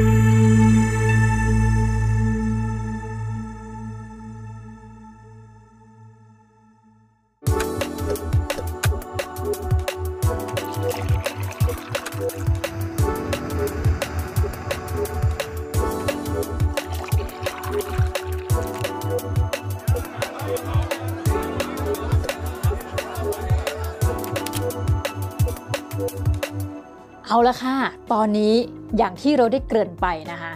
Oh, เอาละค่ะ ตอนนี้อย่างที่เราได้เกริ่นไปนะคะ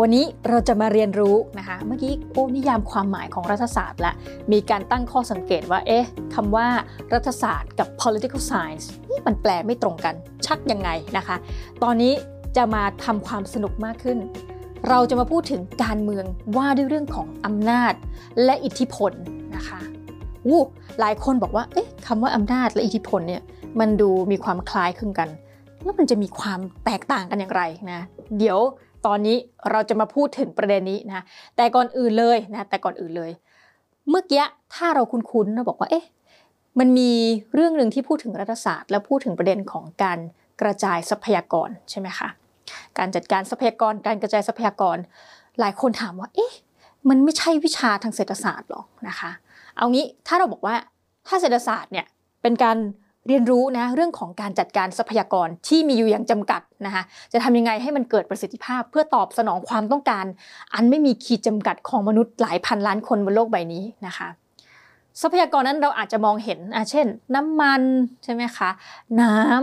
วันนี้เราจะมาเรียนรู้นะคะ เมื่อกี้โอ้นิยามความหมายของรัฐศาสตร์ละ มีการตั้งข้อสังเกตว่า เอ๊ะคำว่ารัฐศาสตร์กับ political science นี่มันแปลไม่ตรงกัน ชักยังไงนะคะ ตอนนี้จะมาทำความสนุกมากขึ้น เราจะมาพูดถึงการเมืองว่าด้วยเรื่องของอำนาจและอิทธิพลนะคะอู้หลายคนบอกว่า เอ๊ะคำว่าอำนาจและอิทธิพลเนี่ย มันดูมีความคล้ายคลึงกัน แล้วมันจะมีความแตกต่างกันอย่างไรนะเดี๋ยวตอนนี้เราจะมาพูดถึงประเด็นนี้นะแต่ก่อนอื่นเลยนะแต่ก่อนอื่นเลย เมื่อกี้ถ้าเราคุ้นๆเราบอกว่าเอ๊ะมันมีเรื่องหนึ่งที่พูดถึงรัฐศาสตร์ และพูดถึงประเด็นของการกระจายทรัพยากรใช่ไหมคะการจัดการทรัพยากรการกระจายทรัพยากร หลายคนถามว่าเอ๊ะมันไม่ใช่วิชาทางเศรษฐศาสตร์หรอกนะคะ เอางี้ถ้าเราบอกว่าถ้าเศรษฐศาสตร์เนี่ยเป็นการ เรียนรู้นะเรื่องของการจัดการทรัพยากรที่มีอยู่อย่างจำกัดนะคะจะทำยังไงให้มันเกิดประสิทธิภาพ เพื่อตอบสนองความต้องการ อันไม่มีขีดจำกัดของมนุษย์หลายพันล้านคนบนโลกใบนี้นะคะ ทรัพยากรนั้นเราอาจจะมองเห็นเช่น น้ำมันใช่ไหมคะ น้ำ